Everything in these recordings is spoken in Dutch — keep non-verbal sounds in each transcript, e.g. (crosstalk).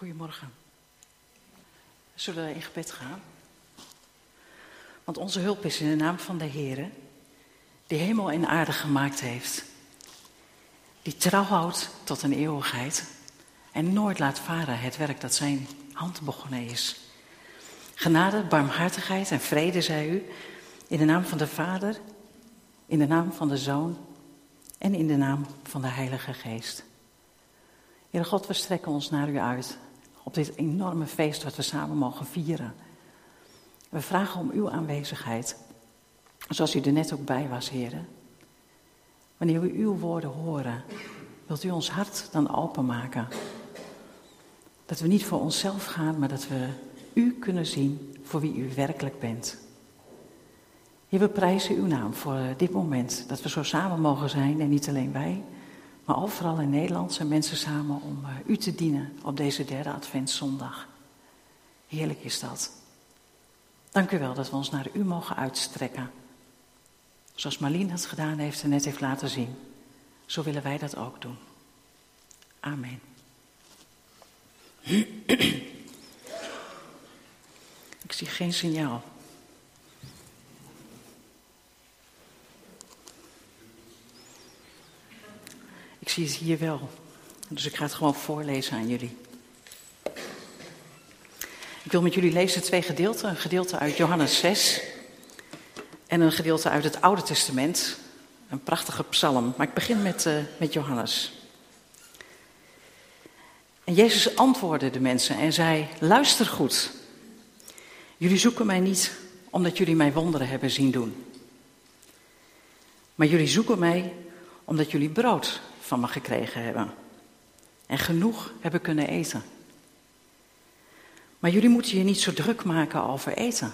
Goedemorgen. Zullen we in gebed gaan? Want onze hulp is in de naam van de Heer, die hemel en aarde gemaakt heeft. Die trouw houdt tot een eeuwigheid en nooit laat varen het werk dat zijn hand begonnen is. Genade, barmhartigheid en vrede, zij u, in de naam van de Vader, in de naam van de Zoon en in de naam van de Heilige Geest. Heere God, we strekken ons naar u uit op dit enorme feest wat we samen mogen vieren. We vragen om uw aanwezigheid, zoals u er net ook bij was, heren. Wanneer we uw woorden horen, wilt u ons hart dan openmaken. Dat we niet voor onszelf gaan, maar dat we u kunnen zien voor wie u werkelijk bent. Heer, we prijzen uw naam voor dit moment, dat we zo samen mogen zijn en niet alleen wij, maar overal in Nederland zijn mensen samen om eh, u te dienen op deze derde Adventszondag. Heerlijk is dat. Dank u wel dat we ons naar u mogen uitstrekken. Zoals Marlene dat gedaan heeft en net heeft laten zien. Zo willen wij dat ook doen. Amen. Ik zie geen signaal. Zie het hier wel. Dus ik ga het gewoon voorlezen aan jullie. Ik wil met jullie lezen twee gedeelten. Een gedeelte uit Johannes 6 en een gedeelte uit het Oude Testament. Een prachtige psalm. Maar ik begin met, uh, met Johannes. En Jezus antwoordde de mensen en zei: Luister goed. Jullie zoeken mij niet omdat jullie mij wonderen hebben zien doen. Maar jullie zoeken mij omdat jullie brood van me gekregen hebben. En genoeg hebben kunnen eten. Maar jullie moeten je niet zo druk maken over eten.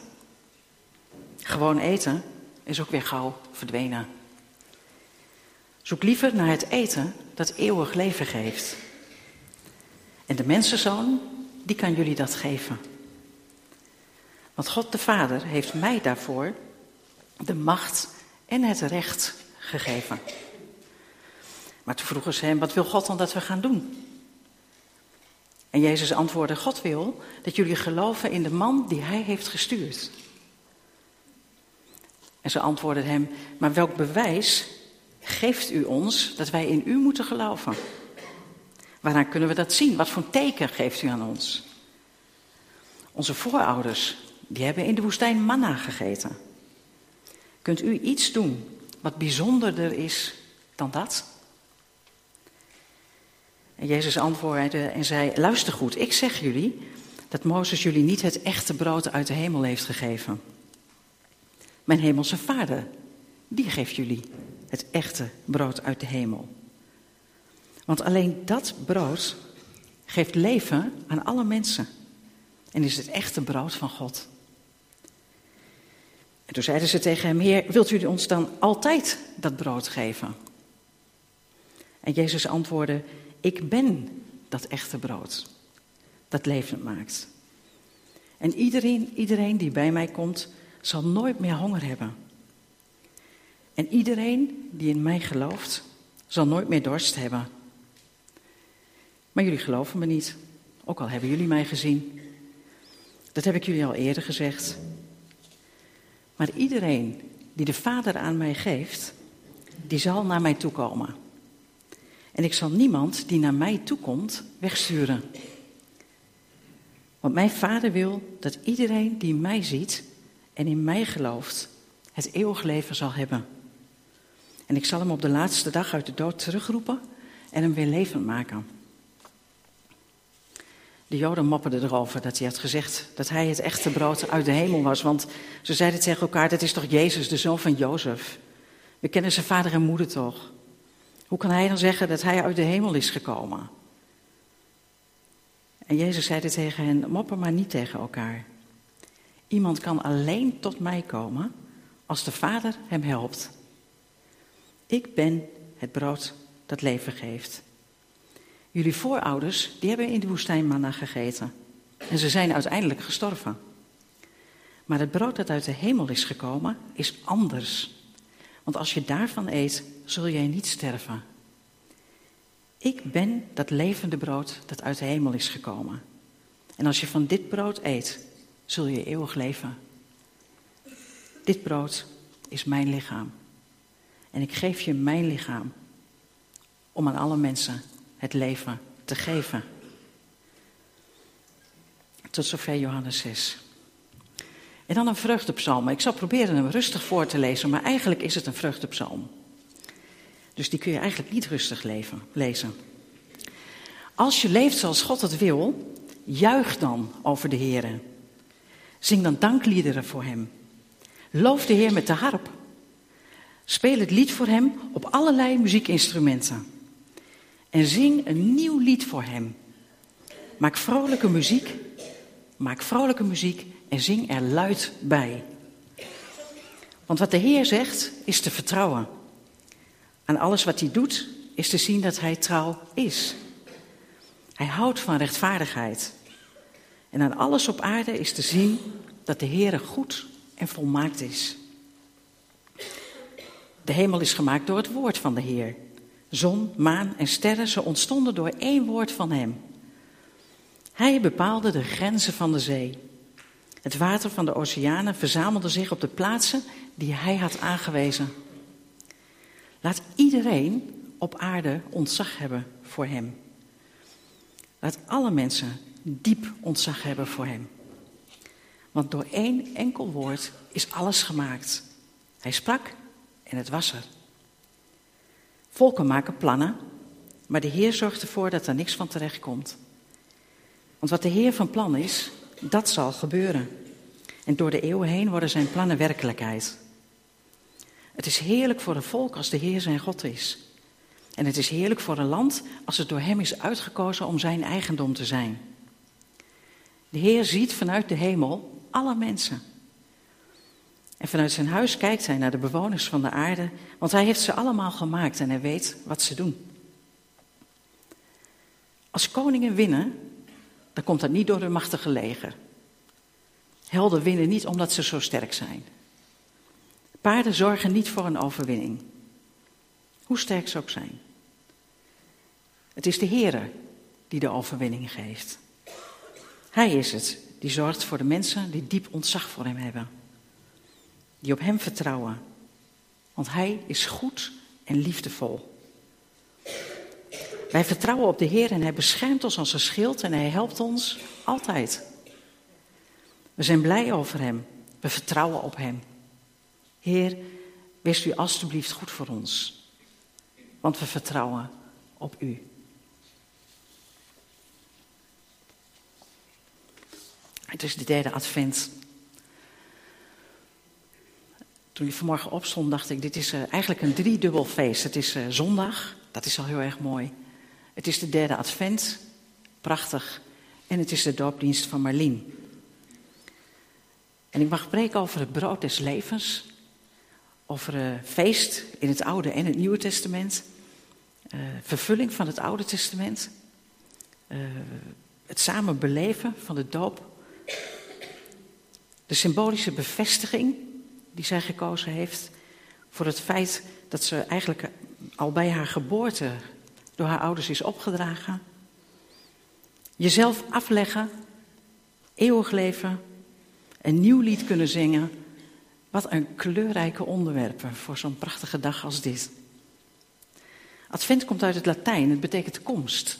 Gewoon eten is ook weer gauw verdwenen. Zoek liever naar het eten dat eeuwig leven geeft. En de mensenzoon, die kan jullie dat geven. Want God de Vader heeft mij daarvoor de macht en het recht gegeven. Maar toen vroegen ze hem, wat wil God dan dat we gaan doen? En Jezus antwoordde, God wil dat jullie geloven in de man die hij heeft gestuurd. En ze antwoordden hem, maar welk bewijs geeft u ons dat wij in u moeten geloven? Waaraan kunnen we dat zien? Wat voor teken geeft u aan ons? Onze voorouders, die hebben in de woestijn manna gegeten. Kunt u iets doen wat bijzonderder is dan dat? En Jezus antwoordde en zei: Luister goed, ik zeg jullie dat Mozes jullie niet het echte brood uit de hemel heeft gegeven. Mijn hemelse vader, die geeft jullie het echte brood uit de hemel. Want alleen dat brood geeft leven aan alle mensen en is het echte brood van God. En toen zeiden ze tegen hem: Heer, wilt u ons dan altijd dat brood geven? En Jezus antwoordde: ik ben dat echte brood dat levend maakt. En iedereen, iedereen die bij mij komt, zal nooit meer honger hebben. En iedereen die in mij gelooft, zal nooit meer dorst hebben. Maar jullie geloven me niet, ook al hebben jullie mij gezien. Dat heb ik jullie al eerder gezegd. Maar iedereen die de Vader aan mij geeft, die zal naar mij toekomen. En ik zal niemand die naar mij toekomt wegsturen. Want mijn vader wil dat iedereen die mij ziet en in mij gelooft, het eeuwig leven zal hebben. En ik zal hem op de laatste dag uit de dood terugroepen en hem weer levend maken. De Joden mopperden erover dat hij had gezegd dat hij het echte brood uit de hemel was. Want ze zeiden tegen elkaar: Dat is toch Jezus, de zoon van Jozef? We kennen zijn vader en moeder toch? Hoe kan hij dan zeggen dat hij uit de hemel is gekomen? En Jezus zei tegen hen, mopper maar niet tegen elkaar. Iemand kan alleen tot mij komen als de Vader hem helpt. Ik ben het brood dat leven geeft. Jullie voorouders, die hebben in de woestijn manna gegeten. En ze zijn uiteindelijk gestorven. Maar het brood dat uit de hemel is gekomen, is anders. Want als je daarvan eet, zul jij niet sterven. Ik ben dat levende brood dat uit de hemel is gekomen. En als je van dit brood eet, zul je eeuwig leven. Dit brood is mijn lichaam. En ik geef je mijn lichaam om aan alle mensen het leven te geven. Tot zover Johannes 6. En dan een vreugdepsalm. Ik zal proberen hem rustig voor te lezen, maar eigenlijk is het een vreugdepsalm. Dus die kun je eigenlijk niet rustig lezen. Als je leeft zoals God het wil, juich dan over de Heer. Zing dan dankliederen voor Hem. Loof de Heer met de harp. Speel het lied voor Hem op allerlei muziekinstrumenten. En zing een nieuw lied voor Hem. Maak vrolijke muziek. Maak vrolijke muziek en zing er luid bij. Want wat de Heer zegt, is te vertrouwen. Aan alles wat hij doet, is te zien dat hij trouw is. Hij houdt van rechtvaardigheid. En aan alles op aarde is te zien dat de Heer goed en volmaakt is. De hemel is gemaakt door het woord van de Heer. Zon, maan en sterren, ze ontstonden door één woord van Hem. Hij bepaalde de grenzen van de zee. Het water van de oceanen verzamelde zich op de plaatsen die Hij had aangewezen. Laat iedereen op aarde ontzag hebben voor Hem. Laat alle mensen diep ontzag hebben voor Hem. Want door één enkel woord is alles gemaakt. Hij sprak en het was er. Volken maken plannen, maar de Heer zorgt ervoor dat er niks van terecht komt. Want wat de Heer van plan is, dat zal gebeuren. En door de eeuwen heen worden zijn plannen werkelijkheid. Het is heerlijk voor een volk als de Heer zijn God is. En het is heerlijk voor een land als het door Hem is uitgekozen om zijn eigendom te zijn. De Heer ziet vanuit de hemel alle mensen. En vanuit zijn huis kijkt hij naar de bewoners van de aarde, want hij heeft ze allemaal gemaakt en hij weet wat ze doen. Als koningen winnen, dan komt dat niet door hun machtige leger. Helden winnen niet omdat ze zo sterk zijn. Paarden zorgen niet voor een overwinning. Hoe sterk ze ook zijn. Het is de Heer die de overwinning geeft. Hij is het die zorgt voor de mensen die diep ontzag voor Hem hebben. Die op Hem vertrouwen. Want Hij is goed en liefdevol. Wij vertrouwen op de Heer en Hij beschermt ons als een schild en Hij helpt ons altijd. We zijn blij over Hem. We vertrouwen op Hem. Heer, wees u alstublieft goed voor ons. Want we vertrouwen op U. Het is de derde advent. Toen je vanmorgen opstond, dacht ik: dit is uh, eigenlijk een driedubbel feest. Het is uh, zondag, dat is al heel erg mooi. Het is de derde advent, prachtig. En het is de doopdienst van Marlien. En ik mag spreken over het brood des levens. Over uh, feest in het Oude en het Nieuwe Testament. vervulling van het Oude Testament. het samen beleven van de doop de symbolische bevestiging die zij gekozen heeft voor het feit dat ze eigenlijk al bij haar geboorte door haar ouders is opgedragen. Jezelf afleggen, eeuwig leven, een nieuw lied kunnen zingen. Wat een kleurrijke onderwerpen voor zo'n prachtige dag als dit. Advent komt uit het Latijn, het betekent komst.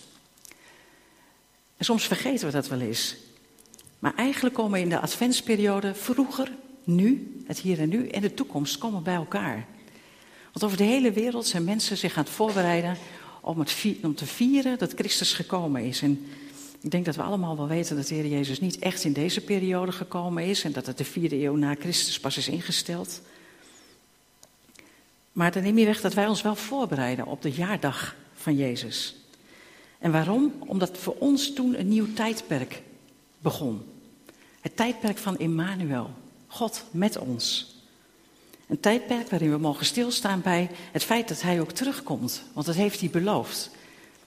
En soms vergeten we dat wel eens. Maar eigenlijk komen in de adventsperiode vroeger, nu, het hier en nu en de toekomst komen bij elkaar. Want over de hele wereld zijn mensen zich aan het voorbereiden om, het, om te vieren dat Christus gekomen is. En ik denk dat we allemaal wel weten dat de Heer Jezus niet echt in deze periode gekomen is en dat het de vierde eeuw na Christus pas is ingesteld. Maar dan neem je weg dat wij ons wel voorbereiden op de jaardag van Jezus. En waarom? Omdat voor ons toen een nieuw tijdperk begon. Het tijdperk van Emmanuel, God met ons. Een tijdperk waarin we mogen stilstaan bij het feit dat Hij ook terugkomt, want dat heeft Hij beloofd.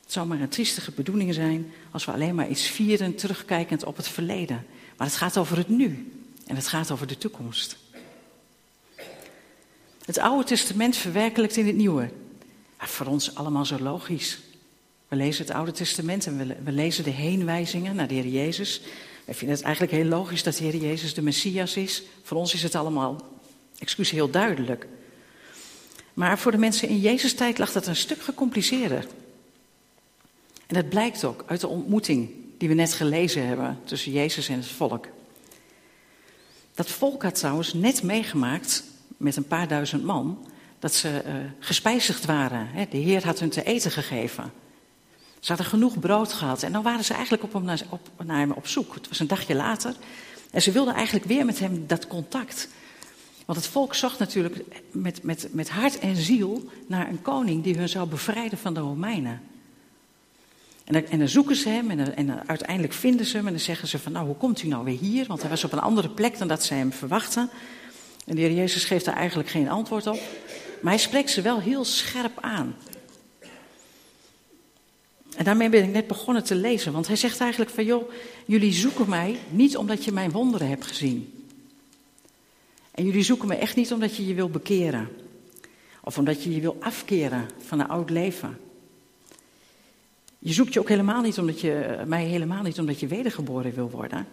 Het zou maar een triestige bedoeling zijn als we alleen maar iets vieren terugkijkend op het verleden. Maar het gaat over het nu en het gaat over de toekomst. Het Oude Testament verwerkelijkt in het Nieuwe. voor ons allemaal zo logisch. We lezen het Oude Testament en we, we lezen de heenwijzingen naar de Heer Jezus. Wij vinden het eigenlijk heel logisch dat de Heer Jezus de Messias is. Voor ons is het allemaal, excuus, heel duidelijk. Maar voor de mensen in Jezus' tijd lag dat een stuk gecompliceerder. En dat blijkt ook uit de ontmoeting die we net gelezen hebben tussen Jezus en het volk. Dat volk had trouwens net meegemaakt met een paar duizend man dat ze uh, gespijzigd waren. De Heer had hun te eten gegeven. Ze hadden genoeg brood gehad en dan waren ze eigenlijk op hem, naar, op, naar hem op zoek. Het was een dagje later en ze wilden eigenlijk weer met hem dat contact. Want het volk zocht natuurlijk met, met, met hart en ziel naar een koning die hun zou bevrijden van de Romeinen. En dan, en dan zoeken ze hem en, en, uiteindelijk vinden ze hem en dan zeggen ze van nou hoe komt u nou weer hier? Want hij was op een andere plek dan dat ze hem verwachten. En de Heer Jezus geeft daar eigenlijk geen antwoord op. Maar hij spreekt ze wel heel scherp aan. En daarmee ben ik net begonnen te lezen, want hij zegt eigenlijk van joh, jullie zoeken mij niet omdat je mijn wonderen hebt gezien. En jullie zoeken me echt niet omdat je je wil bekeren. Of omdat je je wil afkeren van een oud leven. Je zoekt je ook helemaal niet omdat je, mij helemaal niet omdat je wedergeboren wil worden.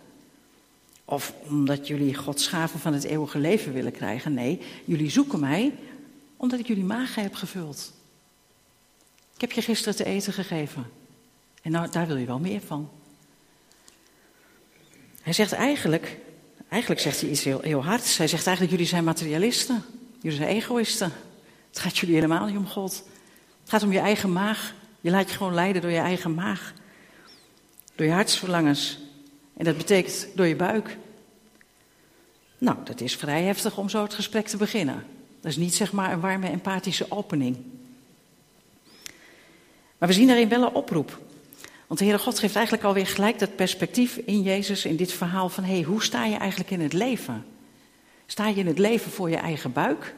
Of omdat jullie Gods gaven van het eeuwige leven willen krijgen. Nee, jullie zoeken mij omdat ik jullie magen heb gevuld. Ik heb je gisteren te eten gegeven. En nou, daar wil je wel meer van. Hij zegt eigenlijk, eigenlijk zegt hij iets heel, heel hards. Hij zegt eigenlijk, jullie zijn materialisten. Jullie zijn egoïsten. Het gaat jullie helemaal niet om God. Het gaat om je eigen maag. Je laat je gewoon leiden door je eigen maag. Door je hartsverlangens. En dat betekent door je buik. Nou, dat is vrij heftig om zo het gesprek te beginnen. Dat is niet zeg maar een warme empathische opening. Maar we zien daarin wel een oproep. Want de Heere God geeft eigenlijk alweer gelijk dat perspectief in Jezus in dit verhaal van hé, hey, hoe sta je eigenlijk in het leven? Sta je in het leven voor je eigen buik?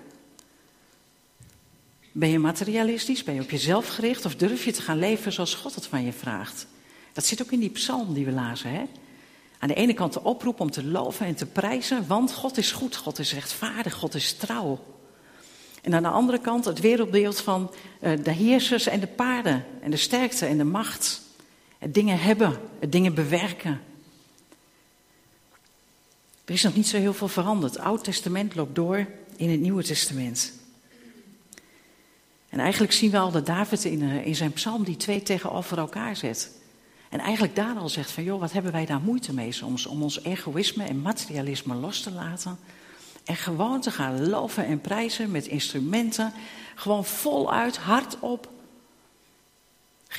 Ben je materialistisch? Ben je op jezelf gericht? Of durf je te gaan leven zoals God het van je vraagt? Dat zit ook in die psalm die we lazen. Hè? Aan de ene kant de oproep om te loven en te prijzen, want God is goed, God is rechtvaardig, God is trouw. En aan de andere kant het wereldbeeld van uh, de heersers en de paarden en de sterkte en de macht. Het dingen hebben, het dingen bewerken. Er is nog niet zo heel veel veranderd. Het Oude Testament loopt door in het Nieuwe Testament. En eigenlijk zien we al dat David in, uh, in zijn psalm die twee tegenover elkaar zet. En eigenlijk daar al zegt van, joh, wat hebben wij daar moeite mee soms om ons egoïsme en materialisme los te laten en gewoon te gaan loven en prijzen met instrumenten. Gewoon voluit, hardop.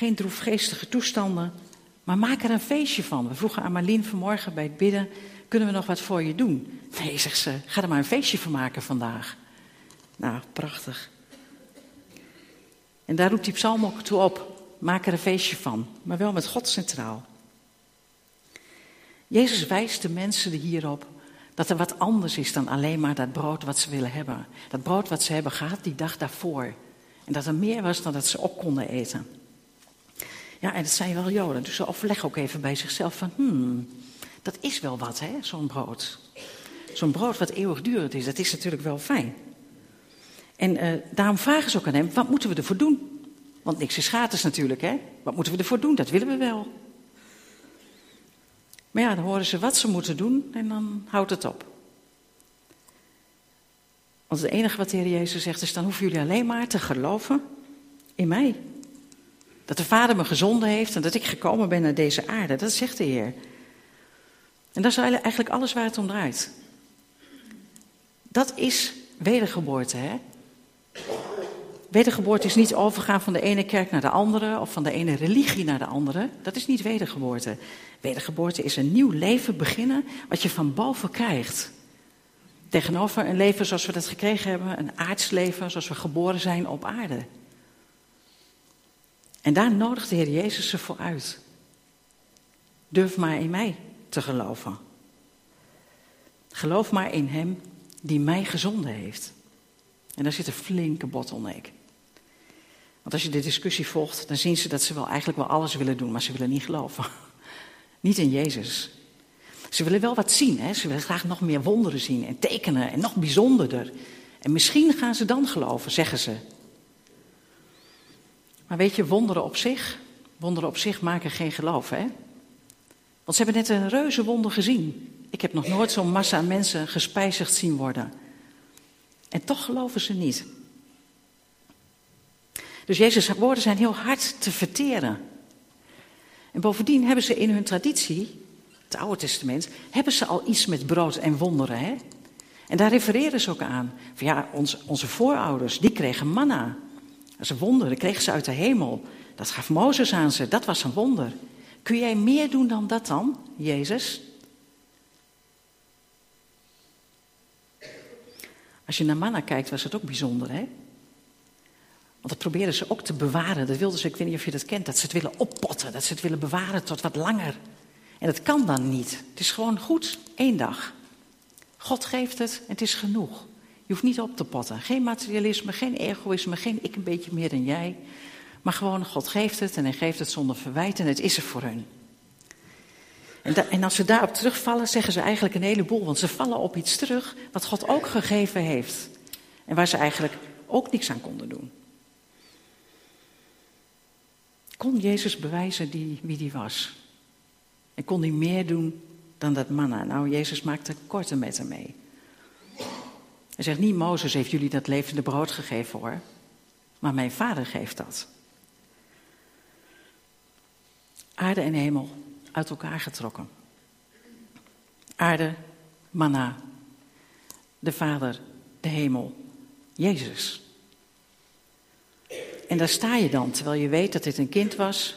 Geen droefgeestige toestanden. Maar maak er een feestje van. We vroegen aan Marlien vanmorgen bij het bidden: kunnen we nog wat voor je doen? Nee, zegt ze, ga er maar een feestje van maken vandaag. Nou, prachtig. En daar roept die psalm ook toe op. Maak er een feestje van, maar wel met God centraal. Jezus wijst de mensen hierop dat er wat anders is dan alleen maar dat brood wat ze willen hebben. Dat brood wat ze hebben gehad die dag daarvoor. En dat er meer was dan dat ze op konden eten. Ja, en dat zijn wel Joden. Dus ze overleggen ook even bij zichzelf van, hmm, dat is wel wat, hè, zo'n brood. Zo'n brood wat eeuwigdurend is, dat is natuurlijk wel fijn. En uh, daarom vragen ze ook aan hem, wat moeten we ervoor doen? Want niks is gratis natuurlijk, hè. Wat moeten we ervoor doen? Dat willen we wel. Maar ja, dan horen ze wat ze moeten doen en dan houdt het op. Want het enige wat de Heer Jezus zegt is, dan hoeven jullie alleen maar te geloven in mij. Dat de Vader me gezonden heeft en dat ik gekomen ben naar deze aarde. Dat zegt de Heer. En dat is eigenlijk alles waar het om draait. Dat is wedergeboorte, hè? Wedergeboorte is niet overgaan van de ene kerk naar de andere of van de ene religie naar de andere. Dat is niet wedergeboorte. Wedergeboorte is een nieuw leven beginnen wat je van boven krijgt. Tegenover een leven zoals we dat gekregen hebben, een aards leven zoals we geboren zijn op aarde. En daar nodigt de Heer Jezus ze voor uit. Durf maar in mij te geloven. Geloof maar in Hem die mij gezonden heeft. En daar zit een flinke bottleneck. Want als je de discussie volgt, dan zien ze dat ze wel eigenlijk wel alles willen doen, maar ze willen niet geloven. (laughs) Niet in Jezus. Ze willen wel wat zien, hè? ze willen graag nog meer wonderen zien en tekenen en nog bijzonderder. En misschien gaan ze dan geloven, zeggen ze. Maar weet je, wonderen op zich, Wonderen op zich maken geen geloof, hè? Want ze hebben net een reuze wonder gezien. Ik heb nog nooit zo'n massa mensen gespijzigd zien worden. En toch geloven ze niet. Dus Jezus' woorden zijn heel hard te verteren. En bovendien hebben ze in hun traditie, het Oude Testament, hebben ze al iets met brood en wonderen. Hè? En daar refereren ze ook aan. Van ja, onze voorouders, die kregen manna. Dat is een wonder, dat kregen ze uit de hemel. Dat gaf Mozes aan ze, dat was een wonder. Kun jij meer doen dan dat dan, Jezus? Als je naar manna kijkt, was het ook bijzonder, hè? Want dat proberen ze ook te bewaren. Dat wilden ze, ik weet niet of je dat kent, dat ze het willen oppotten, dat ze het willen bewaren tot wat langer. En dat kan dan niet. Het is gewoon goed, één dag. God geeft het en het is genoeg. Je hoeft niet op te potten. Geen materialisme, geen egoïsme, geen ik een beetje meer dan jij. Maar gewoon, God geeft het en hij geeft het zonder verwijt en het is er voor hun. En, en als ze daarop terugvallen, zeggen ze eigenlijk een heleboel. Want ze vallen op iets terug wat God ook gegeven heeft. En waar ze eigenlijk ook niks aan konden doen. Kon Jezus bewijzen die, wie die was? En kon hij meer doen dan dat manna? Nou, Jezus maakte korte metten mee. Hij zegt niet, Mozes heeft jullie dat levende brood gegeven hoor. Maar mijn vader geeft dat. Aarde en hemel uit elkaar getrokken. Aarde, manna, de Vader, de hemel, Jezus. En daar sta je dan, terwijl je weet dat dit een kind was,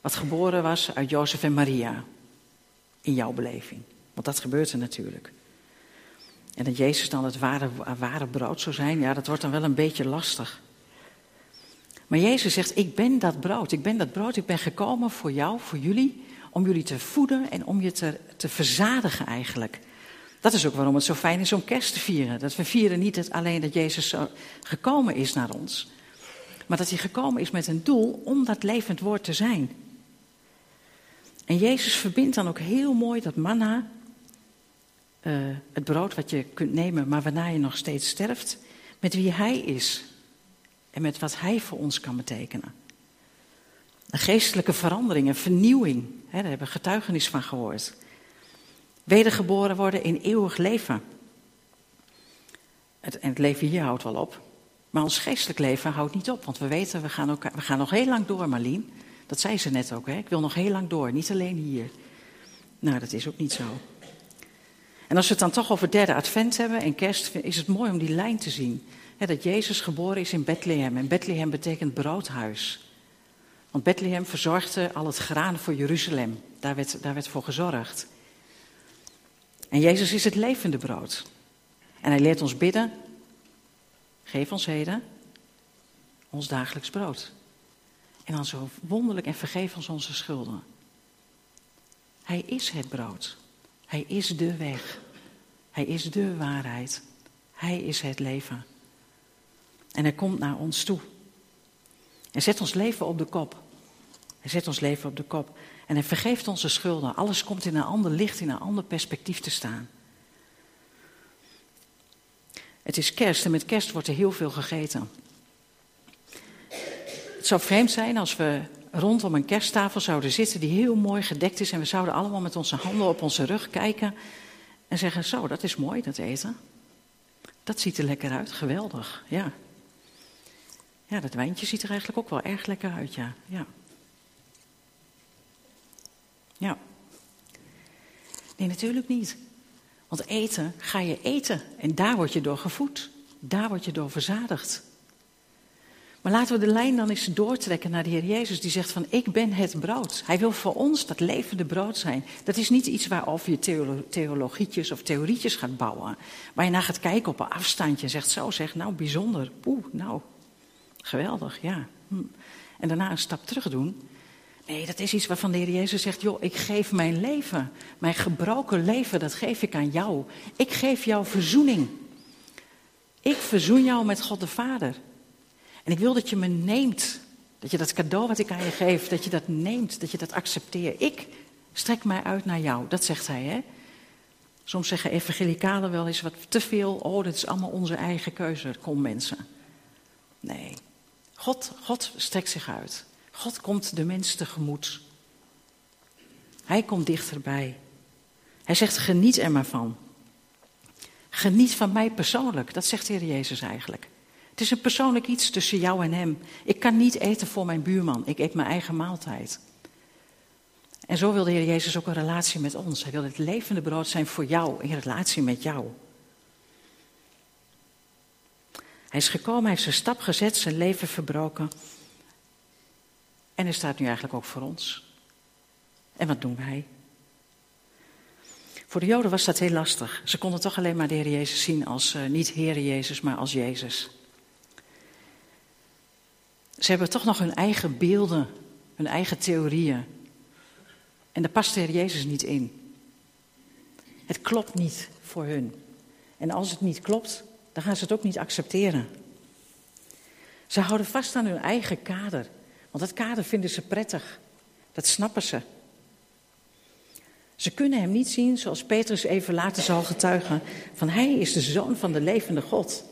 wat geboren was uit Jozef en Maria. In jouw beleving. Want dat gebeurt er natuurlijk. En dat Jezus dan het ware, ware brood zou zijn, ja, dat wordt dan wel een beetje lastig. Maar Jezus zegt, ik ben dat brood, ik ben dat brood, ik ben gekomen voor jou, voor jullie, om jullie te voeden en om je te, te verzadigen eigenlijk. Dat is ook waarom het zo fijn is om kerst te vieren. Dat we vieren niet het alleen dat Jezus gekomen is naar ons, maar dat hij gekomen is met een doel om dat levend woord te zijn. En Jezus verbindt dan ook heel mooi dat manna, uh, het brood wat je kunt nemen, maar waarna je nog steeds sterft, met wie hij is en met wat hij voor ons kan betekenen. Een geestelijke verandering, een vernieuwing. Hè, daar hebben we getuigenis van gehoord. Wedergeboren worden in eeuwig leven. Het, en het leven hier houdt wel op. Maar ons geestelijk leven houdt niet op. Want we weten, we gaan, ook, we gaan nog heel lang door, Marlien. Dat zei ze net ook, hè? ik wil nog heel lang door, niet alleen hier. Nou, dat is ook niet zo. En als we het dan toch over derde advent hebben en kerst, is het mooi om die lijn te zien. dat Jezus geboren is in Bethlehem. En Bethlehem betekent broodhuis. Want Bethlehem verzorgde al het graan voor Jeruzalem. Daar werd, daar werd voor gezorgd. En Jezus is het levende brood. En hij leert ons bidden. Geef ons heden ons dagelijks brood. En dan zo wonderlijk en vergeef ons onze schulden. Hij is het brood. Hij is de weg. Hij is de waarheid. Hij is het leven. En hij komt naar ons toe. Hij zet ons leven op de kop. Hij zet ons leven op de kop. En hij vergeeft onze schulden. Alles komt in een ander licht, in een ander perspectief te staan. Het is kerst en met kerst wordt er heel veel gegeten. Het zou vreemd zijn als we rondom een kersttafel zouden zitten die heel mooi gedekt is en we zouden allemaal met onze handen op onze rug kijken en zeggen: Zo, dat is mooi, dat eten. Dat ziet er lekker uit, geweldig, ja. Ja, dat wijntje ziet er eigenlijk ook wel erg lekker uit, ja. ja. Ja. Nee, natuurlijk niet. Want eten ga je eten en daar word je door gevoed. Daar word je door verzadigd. Maar laten we de lijn dan eens doortrekken naar de Heer Jezus, die zegt van ik ben het brood. Hij wil voor ons dat levende brood zijn. Dat is niet iets waarover je theologietjes of theorietjes gaat bouwen. Waar je naar gaat kijken op een afstandje en zegt zo zeg, nou bijzonder, oeh, nou, geweldig, ja. Hm. En daarna een stap terug doen. Nee, dat is iets waarvan de Heer Jezus zegt, joh, ik geef mijn leven, mijn gebroken leven, dat geef ik aan jou. Ik geef jou verzoening. Ik verzoen jou met God de Vader. En ik wil dat je me neemt. Dat je dat cadeau wat ik aan je geef, dat je dat neemt, dat je dat accepteert. Ik strek mij uit naar jou, dat zegt hij. Hè? Soms zeggen evangelicalen wel eens wat te veel. Oh, dat is allemaal onze eigen keuze. Kom mensen. Nee. God, God strekt zich uit. God komt de mens tegemoet. Hij komt dichterbij. Hij zegt: geniet er maar van. Geniet van mij persoonlijk, dat zegt de Heer Jezus eigenlijk. Het is een persoonlijk iets tussen jou en hem. Ik kan niet eten voor mijn buurman, ik eet mijn eigen maaltijd. En zo wil de Heer Jezus ook een relatie met ons. Hij wil het levende brood zijn voor jou, in relatie met jou. Hij is gekomen, hij heeft zijn stap gezet, zijn leven verbroken. En hij staat nu eigenlijk ook voor ons. En wat doen wij? Voor de Joden was dat heel lastig. Ze konden toch alleen maar de Heer Jezus zien als uh, niet Heer Jezus, maar als Jezus. Ze hebben toch nog hun eigen beelden, hun eigen theorieën. En daar past de Heer Jezus niet in. Het klopt niet voor hun. En als het niet klopt, dan gaan ze het ook niet accepteren. Ze houden vast aan hun eigen kader. Want dat kader vinden ze prettig. Dat snappen ze. Ze kunnen hem niet zien zoals Petrus even later zal getuigen: van hij is de zoon van de levende God.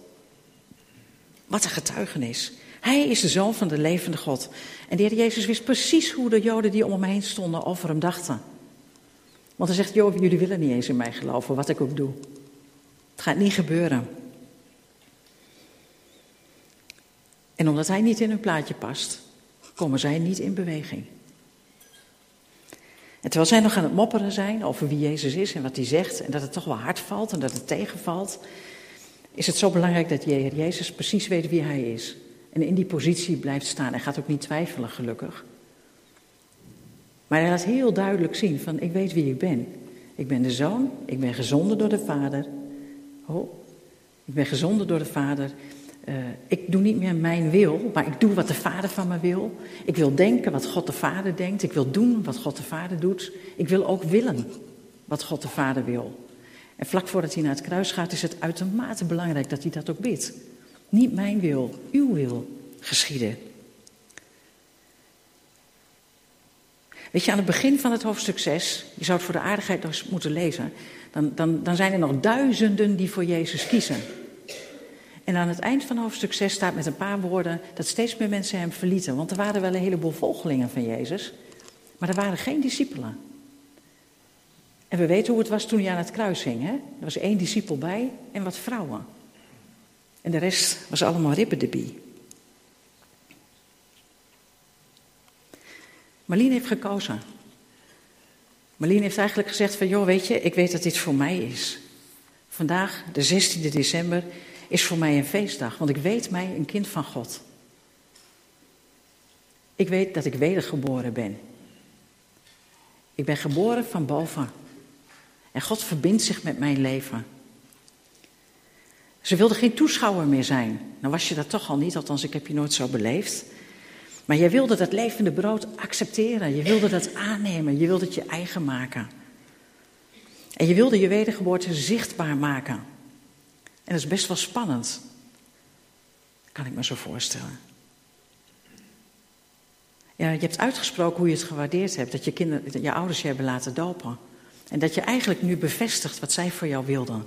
Wat een getuigenis. Hij is de zoon van de levende God. En de Heer Jezus wist precies hoe de Joden die om hem heen stonden over hem dachten. Want hij zegt, Joh, jullie willen niet eens in mij geloven, wat ik ook doe. Het gaat niet gebeuren. En omdat hij niet in hun plaatje past, komen zij niet in beweging. En terwijl zij nog aan het mopperen zijn over wie Jezus is en wat hij zegt, en dat het toch wel hard valt en dat het tegenvalt, is het zo belangrijk dat Jezus precies weet wie hij is. En in die positie blijft staan. Hij gaat ook niet twijfelen, gelukkig. Maar hij laat heel duidelijk zien van ik weet wie ik ben. Ik ben de zoon, ik ben gezonden door de vader. Oh, ik ben gezonden door de vader. Uh, ik doe niet meer mijn wil, maar ik doe wat de vader van me wil. Ik wil denken wat God de vader denkt. Ik wil doen wat God de vader doet. Ik wil ook willen wat God de vader wil. En vlak voordat hij naar het kruis gaat is het uitermate belangrijk dat hij dat ook bidt. Niet mijn wil, uw wil geschieden. Weet je, aan het begin van het hoofdstuk 6, je zou het voor de aardigheid nog eens moeten lezen, dan, dan, dan zijn er nog duizenden die voor Jezus kiezen. En aan het eind van hoofdstuk 6 staat met een paar woorden dat steeds meer mensen hem verlieten. Want er waren wel een heleboel volgelingen van Jezus, maar er waren geen discipelen. En we weten hoe het was toen hij aan het kruis hing. Hè? Er was één discipel bij en wat vrouwen. En de rest was allemaal rippedebie. Marlene heeft gekozen. Marlene heeft eigenlijk gezegd van, joh, weet je, ik weet dat dit voor mij is. Vandaag, de 16e december, is voor mij een feestdag, want ik weet mij een kind van God. Ik weet dat ik wedergeboren ben. Ik ben geboren van boven. En God verbindt zich met mijn leven. Ze wilde geen toeschouwer meer zijn. Nou was je dat toch al niet, althans ik heb je nooit zo beleefd. Maar je wilde dat levende brood accepteren. Je wilde dat aannemen. Je wilde het je eigen maken. En je wilde je wedergeboorte zichtbaar maken. En dat is best wel spannend. Kan ik me zo voorstellen. Ja, je hebt uitgesproken hoe je het gewaardeerd hebt. Dat je, kinderen, je ouders je hebben laten dopen. En dat je eigenlijk nu bevestigt wat zij voor jou wilden.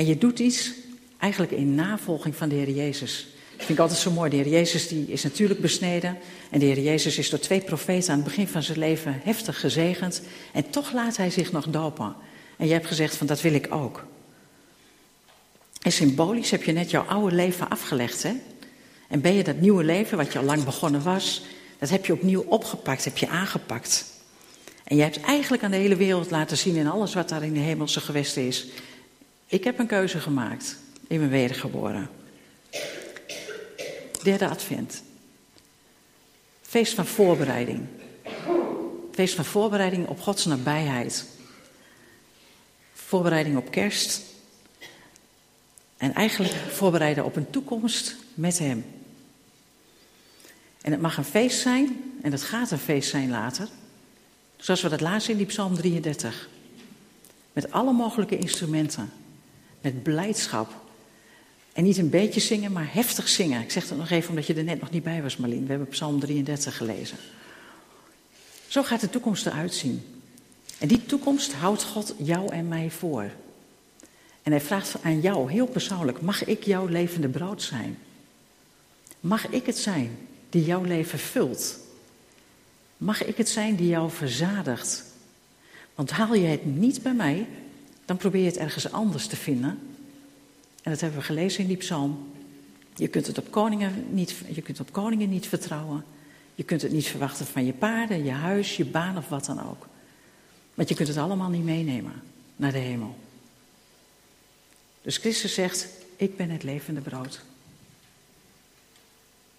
En je doet iets eigenlijk in navolging van de Heer Jezus. Dat vind ik altijd zo mooi. De Heer Jezus die is natuurlijk besneden. En de Heer Jezus is door twee profeten aan het begin van zijn leven heftig gezegend. En toch laat hij zich nog dopen. En je hebt gezegd van dat wil ik ook. En symbolisch heb je net jouw oude leven afgelegd. Hè? En ben je dat nieuwe leven, wat je al lang begonnen was, dat heb je opnieuw opgepakt, heb je aangepakt. En je hebt eigenlijk aan de hele wereld laten zien in alles wat daar in de hemelse gewesten is. Ik heb een keuze gemaakt. Ik ben wedergeboren. Derde advent. Feest van voorbereiding. Feest van voorbereiding op Gods nabijheid. Voorbereiding op kerst. En eigenlijk voorbereiden op een toekomst met Hem. En het mag een feest zijn, en het gaat een feest zijn later. Zoals we dat lazen in die Psalm 33. Met alle mogelijke instrumenten. Met blijdschap. En niet een beetje zingen, maar heftig zingen. Ik zeg dat nog even omdat je er net nog niet bij was, Marlene. We hebben Psalm 33 gelezen. Zo gaat de toekomst eruit zien. En die toekomst houdt God jou en mij voor. En hij vraagt aan jou, heel persoonlijk, mag ik jouw levende brood zijn? Mag ik het zijn? die jouw leven vult? Mag ik het zijn die jou verzadigt? Want haal je het niet bij mij, dan probeer je het ergens anders te vinden. En dat hebben we gelezen in die psalm. Je kunt het op koningen niet, je kunt op koningen niet vertrouwen. Je kunt het niet verwachten van je paarden, je huis, je baan of wat dan ook. Want je kunt het allemaal niet meenemen naar de hemel. Dus Christus zegt, ik ben het levende brood.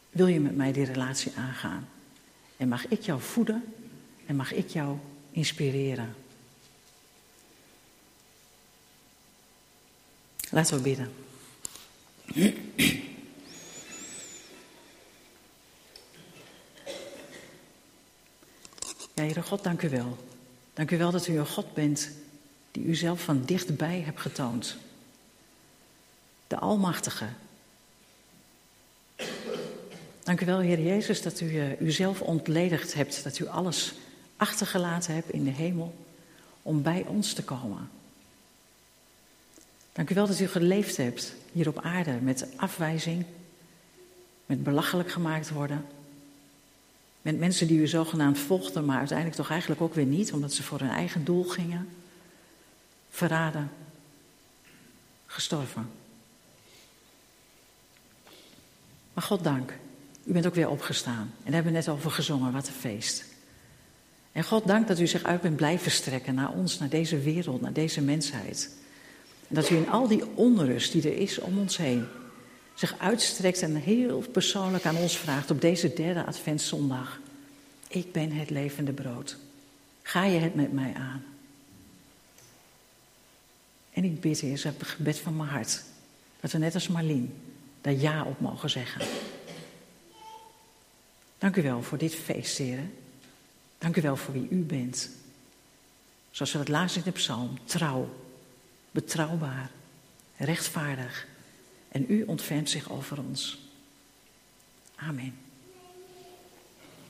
Wil je met mij die relatie aangaan? En mag ik jou voeden en mag ik jou inspireren? Laten we bidden. Ja, Heere God, dank u wel. Dank u wel dat u een God bent die u zelf van dichtbij hebt getoond. De Almachtige. Dank u wel, Heer Jezus, dat u uh, uzelf ontledigd hebt, dat u alles achtergelaten hebt in de hemel om bij ons te komen. Dank u wel dat u geleefd hebt hier op aarde met afwijzing, met belachelijk gemaakt worden. Met mensen die u zogenaamd volgden, maar uiteindelijk toch eigenlijk ook weer niet, omdat ze voor hun eigen doel gingen. Verraden, gestorven. Maar God dank, u bent ook weer opgestaan. En daar hebben we net over gezongen, wat een feest. En God dank dat u zich uit bent blijven strekken naar ons, naar deze wereld, naar deze mensheid. Dat u in al die onrust die er is om ons heen, zich uitstrekt en heel persoonlijk aan ons vraagt op deze derde Adventszondag. Ik ben het levende brood. Ga je het met mij aan? En ik bid, Heer, het gebed van mijn hart, dat we net als Marlien daar ja op mogen zeggen. Dank u wel voor dit feest. Dank u wel voor wie u bent. Zoals we het laatst in de psalm, trouw, betrouwbaar, rechtvaardig. En u ontfermt zich over ons. Amen.